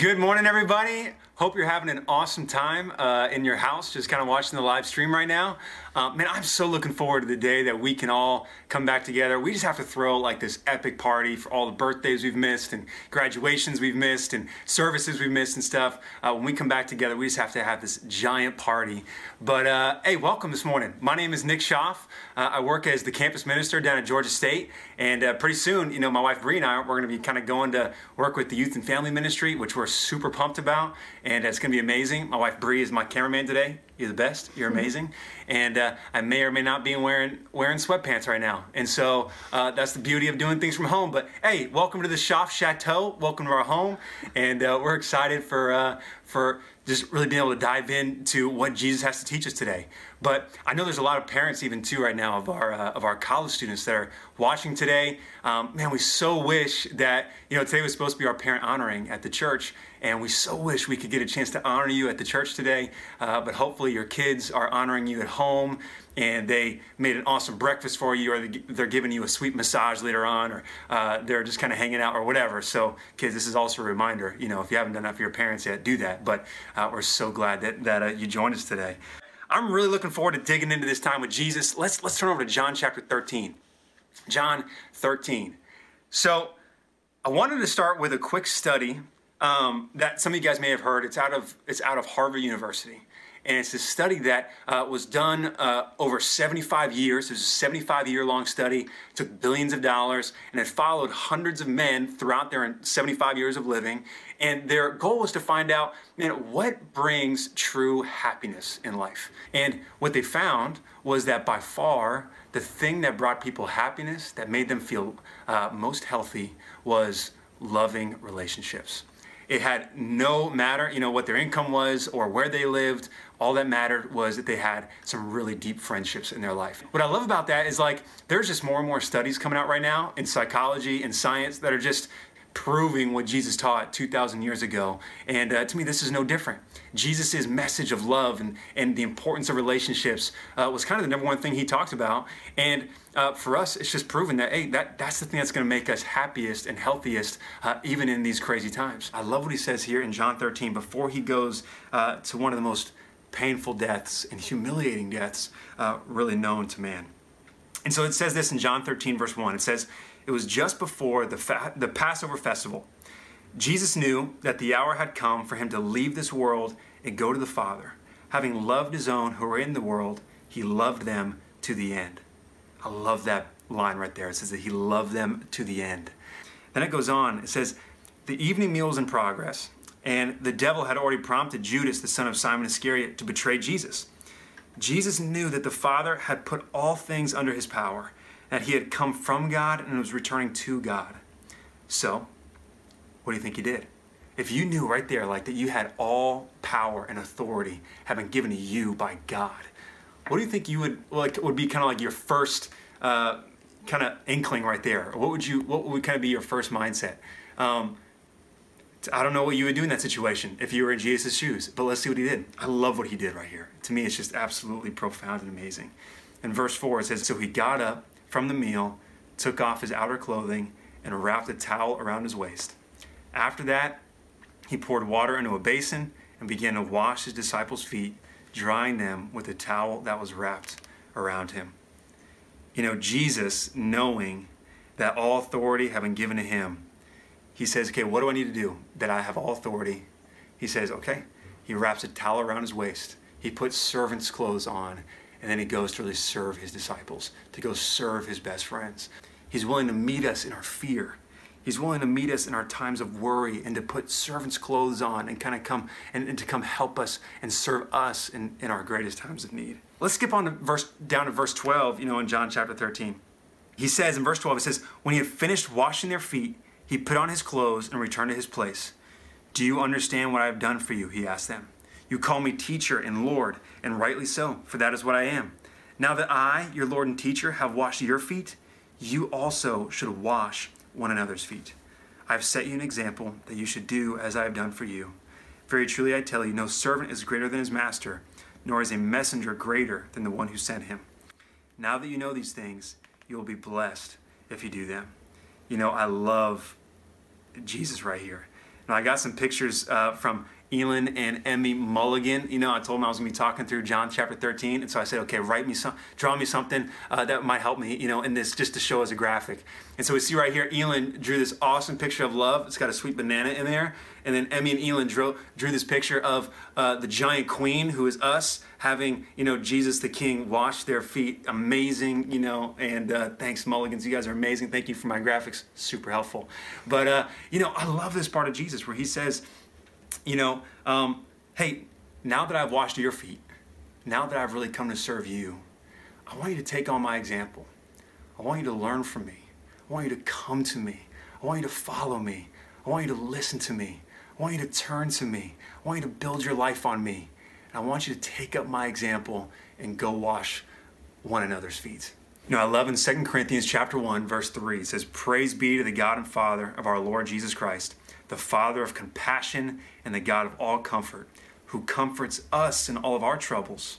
Good morning, everybody. Hope you're having an awesome time uh, in your house, just kind of watching the live stream right now. Uh, man, I'm so looking forward to the day that we can all come back together. We just have to throw like this epic party for all the birthdays we've missed and graduations we've missed and services we've missed and stuff. Uh, when we come back together, we just have to have this giant party. But uh, hey, welcome this morning. My name is Nick Shoff. Uh, I work as the campus minister down at Georgia State, and uh, pretty soon, you know, my wife Bree and I we're going to be kind of going to work with the youth and family ministry, which we're super pumped about and it's going to be amazing. My wife Bree is my cameraman today. You're the best. You're amazing, and uh, I may or may not be wearing wearing sweatpants right now, and so uh, that's the beauty of doing things from home. But hey, welcome to the Shoff Chateau. Welcome to our home, and uh, we're excited for uh, for just really being able to dive into what Jesus has to teach us today. But I know there's a lot of parents even too right now of our uh, of our college students that are watching today. Um, man, we so wish that you know today was supposed to be our parent honoring at the church, and we so wish we could get a chance to honor you at the church today. Uh, but hopefully your kids are honoring you at home, and they made an awesome breakfast for you, or they're giving you a sweet massage later on, or uh, they're just kind of hanging out or whatever. So kids, this is also a reminder. You know, if you haven't done that for your parents yet, do that. But uh, we're so glad that that uh, you joined us today. I'm really looking forward to digging into this time with Jesus. Let's let's turn over to John chapter 13. John 13. So I wanted to start with a quick study um, that some of you guys may have heard. It's out of it's out of Harvard University, and it's a study that uh, was done uh, over 75 years. It was a 75 year long study, took billions of dollars, and it followed hundreds of men throughout their 75 years of living. And their goal was to find out, man, what brings true happiness in life. And what they found was that by far, the thing that brought people happiness, that made them feel uh, most healthy, was loving relationships. It had no matter, you know, what their income was or where they lived. All that mattered was that they had some really deep friendships in their life. What I love about that is like there's just more and more studies coming out right now in psychology and science that are just proving what Jesus taught 2,000 years ago. And uh, to me, this is no different. Jesus' message of love and, and the importance of relationships uh, was kind of the number one thing he talked about. And uh, for us, it's just proven that, hey, that, that's the thing that's going to make us happiest and healthiest, uh, even in these crazy times. I love what he says here in John 13 before he goes uh, to one of the most painful deaths and humiliating deaths uh, really known to man. And so it says this in John 13, verse 1. It says, it was just before the, fa- the Passover festival. Jesus knew that the hour had come for him to leave this world and go to the Father. Having loved his own who were in the world, he loved them to the end. I love that line right there. It says that he loved them to the end. Then it goes on. It says, The evening meal was in progress, and the devil had already prompted Judas, the son of Simon Iscariot, to betray Jesus. Jesus knew that the Father had put all things under his power that he had come from God and was returning to God. So, what do you think he did? If you knew right there, like that you had all power and authority have been given to you by God, what do you think you would like? Would be kind of like your first uh, kind of inkling right there? What would you? What would kind of be your first mindset? Um, I don't know what you would do in that situation if you were in Jesus' shoes, but let's see what he did. I love what he did right here. To me, it's just absolutely profound and amazing. In verse 4, it says, So he got up from the meal, took off his outer clothing, and wrapped a towel around his waist. After that, he poured water into a basin and began to wash his disciples' feet, drying them with a towel that was wrapped around him. You know, Jesus, knowing that all authority had been given to him, he says, Okay, what do I need to do that I have all authority? He says, Okay. He wraps a towel around his waist. He puts servant's clothes on and then he goes to really serve his disciples, to go serve his best friends. He's willing to meet us in our fear. He's willing to meet us in our times of worry and to put servant's clothes on and kind of come and, and to come help us and serve us in, in our greatest times of need. Let's skip on to verse down to verse 12, you know, in John chapter 13. He says in verse 12, it says, When he had finished washing their feet, he put on his clothes and returned to his place. Do you understand what I have done for you? He asked them. You call me teacher and Lord, and rightly so, for that is what I am. Now that I, your Lord and teacher, have washed your feet, you also should wash one another's feet. I have set you an example that you should do as I have done for you. Very truly I tell you, no servant is greater than his master, nor is a messenger greater than the one who sent him. Now that you know these things, you will be blessed if you do them. You know, I love Jesus right here. And I got some pictures uh, from Elin and Emmy Mulligan. You know, I told them I was going to be talking through John chapter 13, and so I said, okay, write me some, draw me something uh, that might help me, you know, in this, just to show as a graphic. And so we see right here, Elin drew this awesome picture of love. It's got a sweet banana in there, and then Emmy and Elin drew, drew this picture of uh, the giant queen, who is us, having, you know, Jesus the King wash their feet. Amazing, you know, and uh, thanks, Mulligans. You guys are amazing. Thank you for my graphics. Super helpful. But, uh, you know, I love this part of Jesus where he says, you know, um, hey, now that I've washed your feet, now that I've really come to serve you, I want you to take on my example. I want you to learn from me. I want you to come to me. I want you to follow me. I want you to listen to me. I want you to turn to me. I want you to build your life on me. And I want you to take up my example and go wash one another's feet. You know, I love in 2 Corinthians chapter 1, verse 3, it says, Praise be to the God and Father of our Lord Jesus Christ the Father of compassion and the God of all comfort, who comforts us in all of our troubles,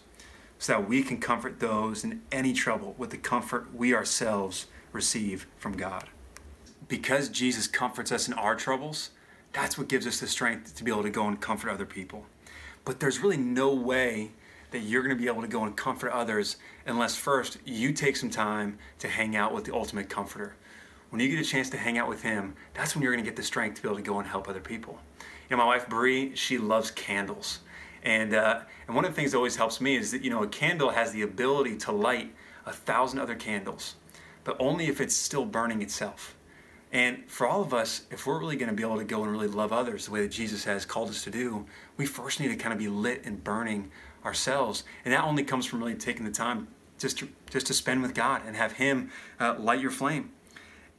so that we can comfort those in any trouble with the comfort we ourselves receive from God. Because Jesus comforts us in our troubles, that's what gives us the strength to be able to go and comfort other people. But there's really no way that you're going to be able to go and comfort others unless first you take some time to hang out with the ultimate comforter when you get a chance to hang out with him, that's when you're going to get the strength to be able to go and help other people. You know, my wife Bree, she loves candles, and uh, and one of the things that always helps me is that you know a candle has the ability to light a thousand other candles, but only if it's still burning itself. And for all of us, if we're really going to be able to go and really love others the way that Jesus has called us to do, we first need to kind of be lit and burning ourselves, and that only comes from really taking the time just to just to spend with God and have Him uh, light your flame.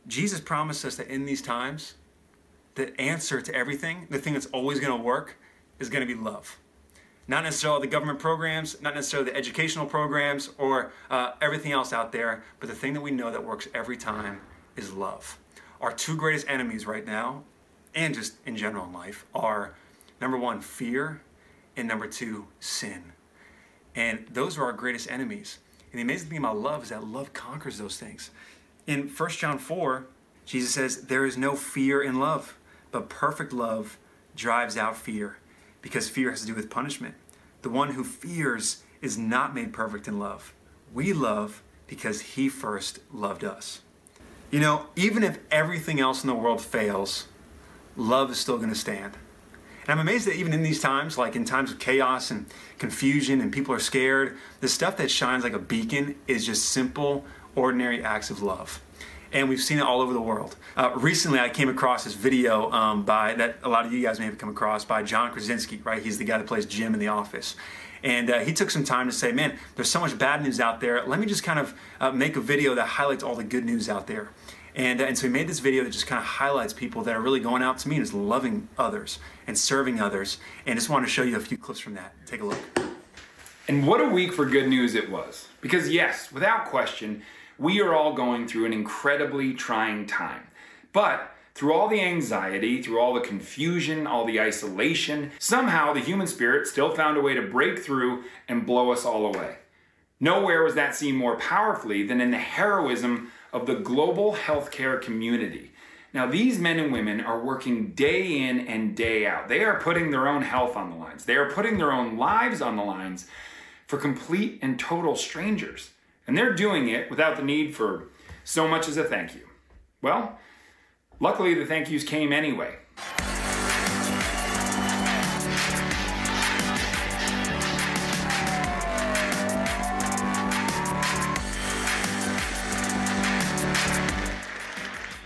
Jesus promised us that in these times, the answer to everything, the thing that's always going to work, is going to be love. Not necessarily the government programs, not necessarily the educational programs, or uh, everything else out there, but the thing that we know that works every time is love. Our two greatest enemies right now, and just in general in life, are number one, fear, and number two, sin. And those are our greatest enemies. And the amazing thing about love is that love conquers those things. In 1 John 4, Jesus says, There is no fear in love, but perfect love drives out fear, because fear has to do with punishment. The one who fears is not made perfect in love. We love because he first loved us. You know, even if everything else in the world fails, love is still going to stand. And I'm amazed that even in these times, like in times of chaos and confusion and people are scared, the stuff that shines like a beacon is just simple, ordinary acts of love. And we've seen it all over the world. Uh, recently, I came across this video um, by that a lot of you guys may have come across by John Krasinski. Right, he's the guy that plays Jim in The Office. And uh, he took some time to say, "Man, there's so much bad news out there. Let me just kind of uh, make a video that highlights all the good news out there." And, uh, and so he made this video that just kind of highlights people that are really going out to me and is loving others and serving others. And just want to show you a few clips from that. Take a look. And what a week for good news it was. Because, yes, without question, we are all going through an incredibly trying time. But through all the anxiety, through all the confusion, all the isolation, somehow the human spirit still found a way to break through and blow us all away. Nowhere was that seen more powerfully than in the heroism of the global healthcare community. Now, these men and women are working day in and day out. They are putting their own health on the lines, they are putting their own lives on the lines for complete and total strangers. And they're doing it without the need for so much as a thank you. Well, luckily the thank yous came anyway.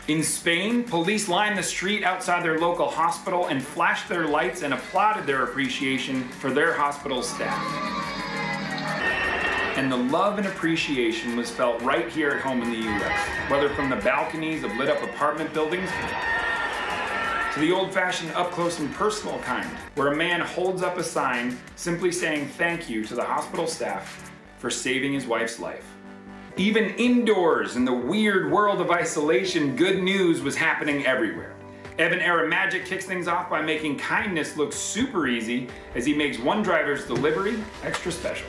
In Spain, police lined the street outside their local hospital and flashed their lights and applauded their appreciation for their hospital staff and the love and appreciation was felt right here at home in the US, whether from the balconies of lit up apartment buildings to the old fashioned up close and personal kind, where a man holds up a sign simply saying thank you to the hospital staff for saving his wife's life. Even indoors in the weird world of isolation, good news was happening everywhere. Evan Era Magic kicks things off by making kindness look super easy as he makes one driver's delivery extra special.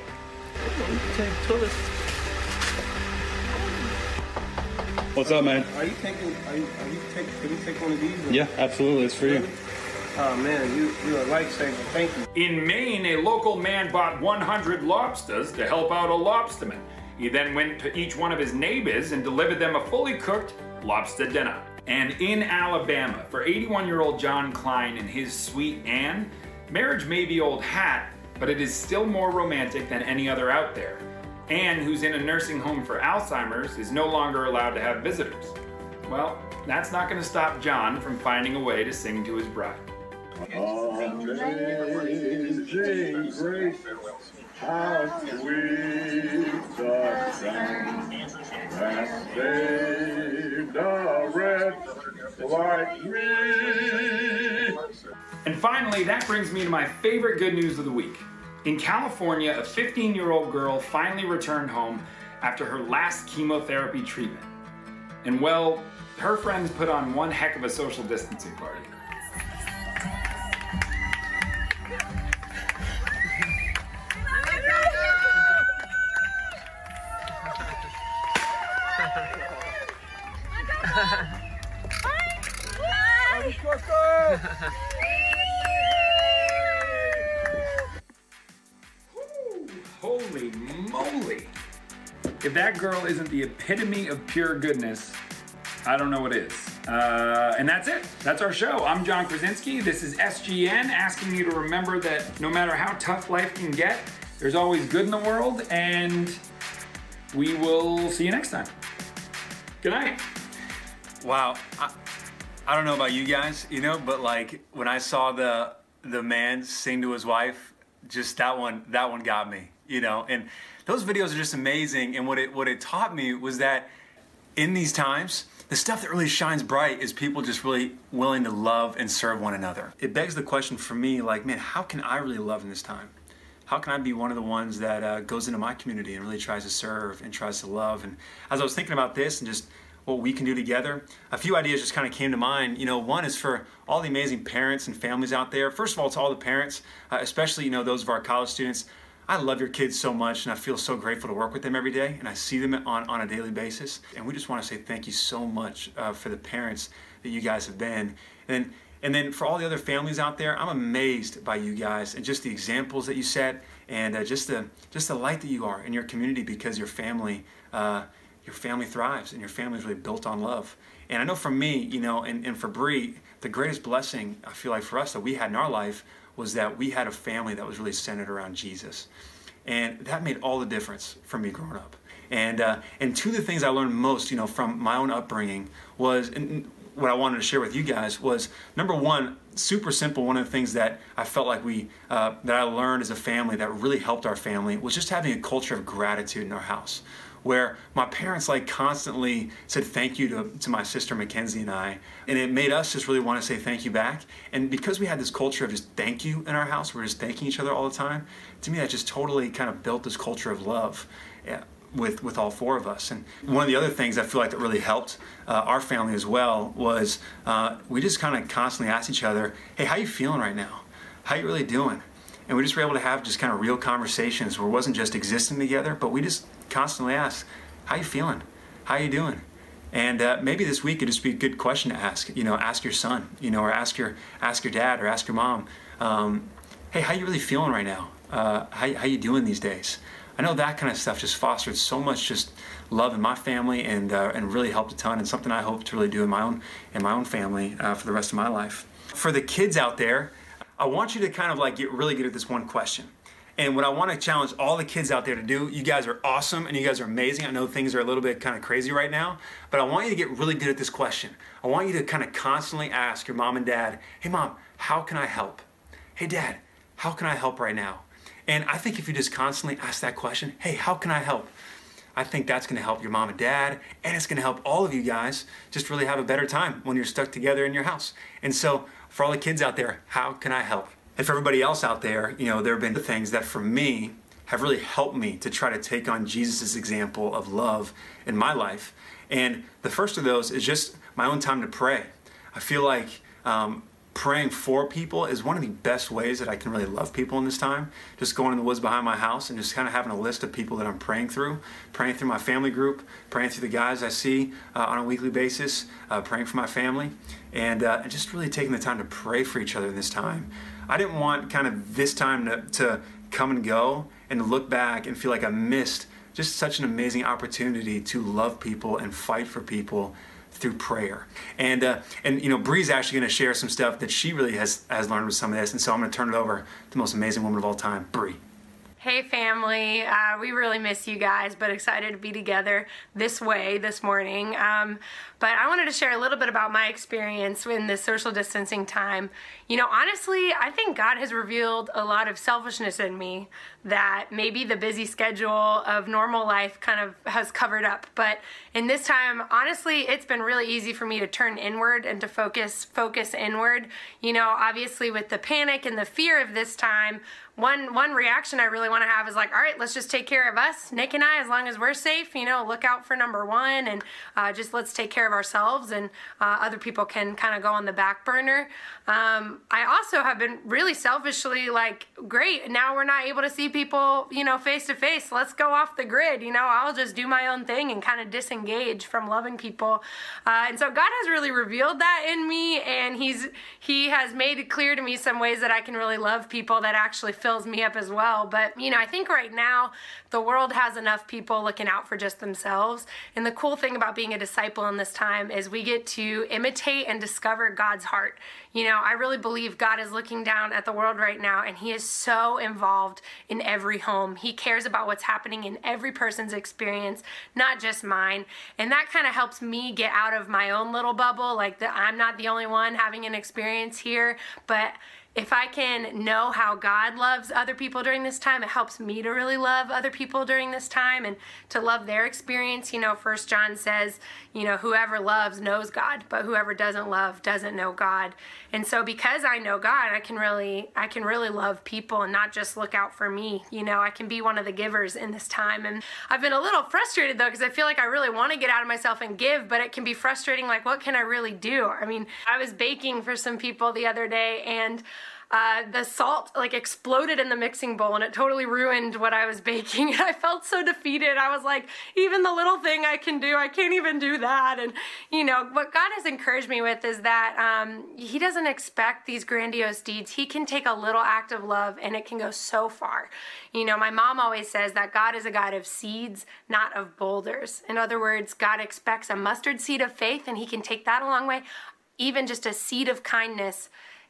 What's up, man? Are you taking? Are you, are you taking? Can we take one of these? Yeah, absolutely. It's for you. Oh man, you, you're a lifesaver. Thank you. In Maine, a local man bought 100 lobsters to help out a lobsterman. He then went to each one of his neighbors and delivered them a fully cooked lobster dinner. And in Alabama, for 81 year old John Klein and his sweet Anne, marriage may be old hat, but it is still more romantic than any other out there. Anne, who's in a nursing home for Alzheimer's, is no longer allowed to have visitors. Well, that's not going to stop John from finding a way to sing to his bride. Amazing grace, how sweet the sound that saved a wretch And finally, that brings me to my favorite good news of the week. In California, a 15 year old girl finally returned home after her last chemotherapy treatment. And well, her friends put on one heck of a social distancing party. If that girl isn't the epitome of pure goodness, I don't know what is. Uh, and that's it. That's our show. I'm John Krasinski. This is SGN asking you to remember that no matter how tough life can get, there's always good in the world, and we will see you next time. Good night. Wow. I, I don't know about you guys, you know, but like when I saw the the man sing to his wife, just that one that one got me, you know. And those videos are just amazing. And what it what it taught me was that in these times, the stuff that really shines bright is people just really willing to love and serve one another. It begs the question for me, like, man, how can I really love in this time? How can I be one of the ones that uh, goes into my community and really tries to serve and tries to love? And as I was thinking about this and just what we can do together, a few ideas just kind of came to mind. You know, one is for all the amazing parents and families out there. First of all, to all the parents, uh, especially you know those of our college students. I love your kids so much, and I feel so grateful to work with them every day, and I see them on, on a daily basis. And we just want to say thank you so much uh, for the parents that you guys have been. And and then for all the other families out there, I'm amazed by you guys and just the examples that you set, and uh, just the just the light that you are in your community because your family. Uh, your family thrives and your family is really built on love. And I know for me, you know, and, and for Bree, the greatest blessing I feel like for us that we had in our life was that we had a family that was really centered around Jesus. And that made all the difference for me growing up. And, uh, and two of the things I learned most, you know, from my own upbringing was, and what I wanted to share with you guys was number one, super simple. One of the things that I felt like we, uh, that I learned as a family that really helped our family was just having a culture of gratitude in our house where my parents like constantly said thank you to, to my sister Mackenzie and I. And it made us just really want to say thank you back. And because we had this culture of just thank you in our house, we're just thanking each other all the time, to me that just totally kind of built this culture of love. Yeah with with all four of us. And one of the other things I feel like that really helped uh, our family as well was uh, we just kind of constantly asked each other, "Hey, how you feeling right now? How you really doing?" And we just were able to have just kind of real conversations where it wasn't just existing together, but we just constantly ask, "How you feeling? How you doing?" And uh, maybe this week could just be a good question to ask. You know, ask your son, you know, or ask your ask your dad, or ask your mom. Um, hey, how you really feeling right now? Uh, how how you doing these days? I know that kind of stuff just fostered so much just love in my family and uh, and really helped a ton. And something I hope to really do in my own in my own family uh, for the rest of my life. For the kids out there, I want you to kind of like get really good at this one question. And what I want to challenge all the kids out there to do, you guys are awesome and you guys are amazing. I know things are a little bit kind of crazy right now, but I want you to get really good at this question. I want you to kind of constantly ask your mom and dad, hey, mom, how can I help? Hey, dad, how can I help right now? And I think if you just constantly ask that question, hey, how can I help? I think that's going to help your mom and dad, and it's going to help all of you guys just really have a better time when you're stuck together in your house. And so, for all the kids out there, how can I help? And for everybody else out there, you know, there have been things that for me have really helped me to try to take on Jesus' example of love in my life. And the first of those is just my own time to pray. I feel like um, praying for people is one of the best ways that I can really love people in this time. Just going in the woods behind my house and just kind of having a list of people that I'm praying through, praying through my family group, praying through the guys I see uh, on a weekly basis, uh, praying for my family, and, uh, just really taking the time to pray for each other in this time. I didn't want kind of this time to, to come and go and look back and feel like I missed just such an amazing opportunity to love people and fight for people through prayer. And uh, and you know, Bree's actually going to share some stuff that she really has has learned with some of this. And so I'm going to turn it over to the most amazing woman of all time, Bree. Hey, family. Uh, we really miss you guys, but excited to be together this way this morning. Um, but I wanted to share a little bit about my experience in this social distancing time. You know, honestly, I think God has revealed a lot of selfishness in me that maybe the busy schedule of normal life kind of has covered up. But in this time, honestly, it's been really easy for me to turn inward and to focus focus inward. You know, obviously with the panic and the fear of this time, one one reaction I really want to have is like, all right, let's just take care of us, Nick and I, as long as we're safe. You know, look out for number one, and uh, just let's take care of ourselves, and uh, other people can kind of go on the back burner. Um, I also have been really selfishly like, great, now we're not able to see people, you know, face to face. Let's go off the grid. You know, I'll just do my own thing and kind of disengage from loving people. Uh, and so God has really revealed that in me, and He's He has made it clear to me some ways that I can really love people that actually fills me up as well. But you know, I think right now the world has enough people looking out for just themselves. And the cool thing about being a disciple in this time is we get to imitate and discover God's heart. You know, I really believe God is looking down at the world right now and He is so involved in every home. He cares about what's happening in every person's experience, not just mine. And that kind of helps me get out of my own little bubble, like that I'm not the only one having an experience here, but if I can know how God loves other people during this time, it helps me to really love other people during this time and to love their experience. You know, First John says, you know, whoever loves knows God, but whoever doesn't love doesn't know God. And so because I know God, I can really I can really love people and not just look out for me. You know, I can be one of the givers in this time. And I've been a little frustrated though because I feel like I really want to get out of myself and give, but it can be frustrating like what can I really do? I mean, I was baking for some people the other day and uh, the salt like exploded in the mixing bowl and it totally ruined what I was baking. And I felt so defeated. I was like, even the little thing I can do, I can't even do that. And, you know, what God has encouraged me with is that um, He doesn't expect these grandiose deeds. He can take a little act of love and it can go so far. You know, my mom always says that God is a God of seeds, not of boulders. In other words, God expects a mustard seed of faith and He can take that a long way. Even just a seed of kindness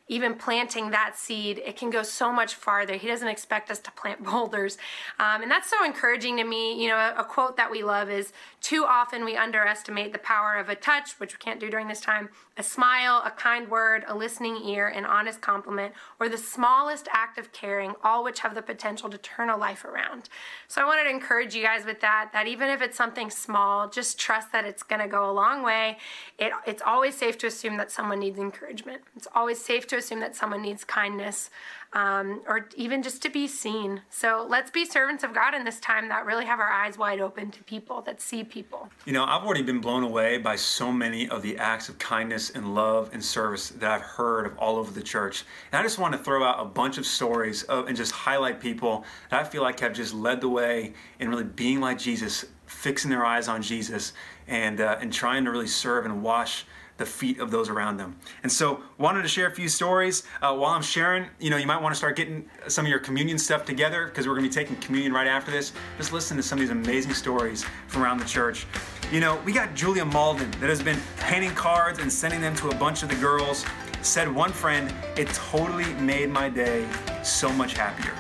even planting that seed, it can go so much farther. He doesn't expect us to plant boulders. Um, and that's so encouraging to me. You know, a, a, quote that we love is too often we underestimate the power of a touch, which we can't do during this time, a smile, a kind word, a listening ear, an honest compliment, or the smallest act of caring, all which have the potential to turn a life around. So I wanted to encourage you guys with that, that even if it's something small, just trust that it's going to go a long way. It, it's always safe to assume that someone needs encouragement. It's always safe to assume that someone needs kindness um, or even just to be seen. So let's be servants of God in this time that really have our eyes wide open to people, that see people. You know, I've already been blown away by so many of the acts of kindness and love and service that I've heard of all over the church. And I just want to throw out a bunch of stories of, and just highlight people that I feel like have just led the way in really being like Jesus, fixing their eyes on Jesus, and, uh, and trying to really serve and wash the feet of those around them. And so, wanted to share a few stories. Uh, while I'm sharing, you know, you might want to start getting some of your communion stuff together because we're going to be taking communion right after this. Just listen to some of these amazing stories from around the church. You know, we got Julia Malden that has been painting cards and sending them to a bunch of the girls. Said one friend, it totally made my day so much happier.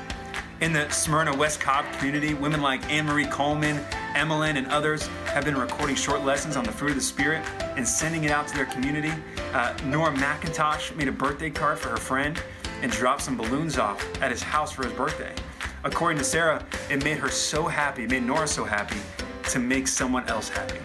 In the Smyrna West Cobb community, women like Anne Marie Coleman, Emmeline, and others have been recording short lessons on the fruit of the Spirit and sending it out to their community. Uh, Nora McIntosh made a birthday card for her friend and dropped some balloons off at his house for his birthday. According to Sarah, it made her so happy, made Nora so happy to make someone else happy.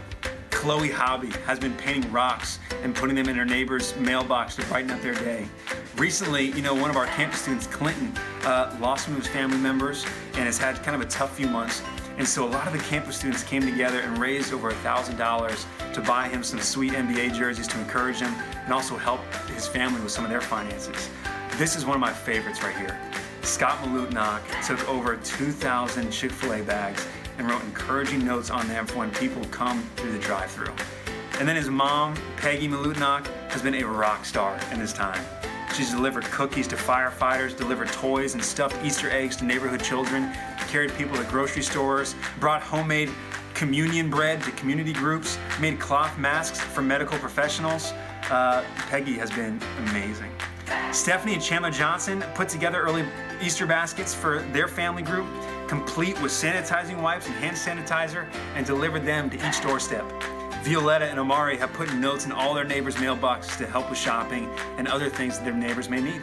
Chloe Hobby has been painting rocks and putting them in her neighbor's mailbox to brighten up their day. Recently, you know, one of our campus students, Clinton, uh, lost one of his family members and has had kind of a tough few months. And so a lot of the campus students came together and raised over $1,000 to buy him some sweet NBA jerseys to encourage him and also help his family with some of their finances. This is one of my favorites right here. Scott Malutnock took over 2,000 Chick fil A bags and wrote encouraging notes on them for when people come through the drive through. And then his mom, Peggy Malutnock, has been a rock star in his time. She's delivered cookies to firefighters, delivered toys and stuffed Easter eggs to neighborhood children, carried people to grocery stores, brought homemade communion bread to community groups, made cloth masks for medical professionals. Uh, Peggy has been amazing. Stephanie and Chandler Johnson put together early Easter baskets for their family group, complete with sanitizing wipes and hand sanitizer, and delivered them to each doorstep. Violetta and Omari have put notes in all their neighbors' mailboxes to help with shopping and other things that their neighbors may need.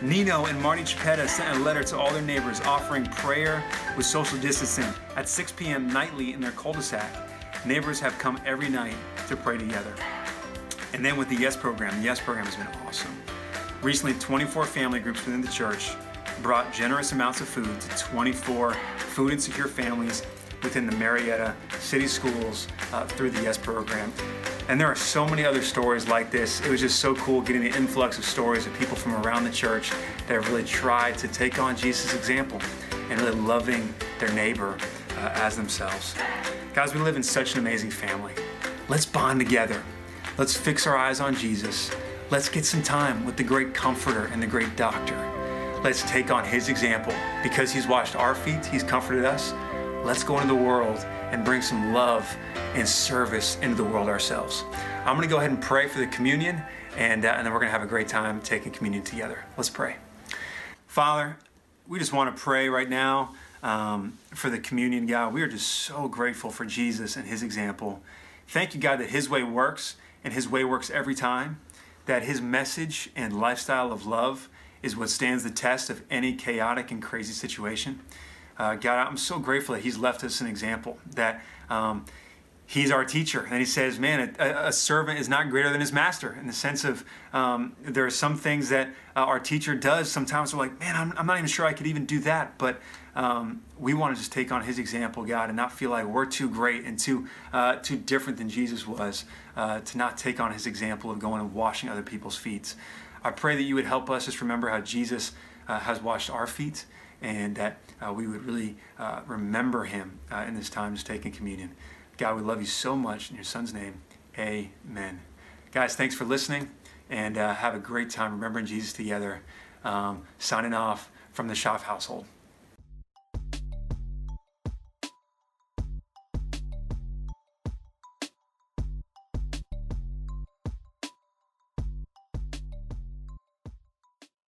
Nino and Marty Chipetta sent a letter to all their neighbors offering prayer with social distancing at 6 p.m. nightly in their cul-de-sac. Neighbors have come every night to pray together. And then with the Yes program, the Yes program has been awesome. Recently, 24 family groups within the church brought generous amounts of food to 24 food insecure families within the Marietta City Schools uh, through the Yes program. And there are so many other stories like this. It was just so cool getting the influx of stories of people from around the church that have really tried to take on Jesus' example and really loving their neighbor uh, as themselves. Guys, we live in such an amazing family. Let's bond together. Let's fix our eyes on Jesus. Let's get some time with the great comforter and the great doctor. Let's take on his example. Because he's washed our feet, he's comforted us. Let's go into the world and bring some love and service into the world ourselves. I'm going to go ahead and pray for the communion, and, uh, and then we're going to have a great time taking communion together. Let's pray. Father, we just want to pray right now um, for the communion, God. We are just so grateful for Jesus and his example. Thank you, God, that his way works and his way works every time, that his message and lifestyle of love is what stands the test of any chaotic and crazy situation. Uh, God, I'm so grateful that he's left us an example, that um, he's our teacher. And he says, man, a, a, servant is not greater than his master in the sense of um, there are some things that uh, our teacher does. Sometimes we're like, man, I'm, I'm, not even sure I could even do that. But um, we want to just take on his example, God, and not feel like we're too great and too, uh, too different than Jesus was, uh, to not take on his example of going and washing other people's feet. I pray that you would help us just remember how Jesus uh, has washed our feet and that uh, we would really uh, remember him in this time just taking communion. God, we love you so much. In your son's name, amen. Guys, thanks for listening and uh, have a great time remembering Jesus together. Um, signing off from the Shoff household.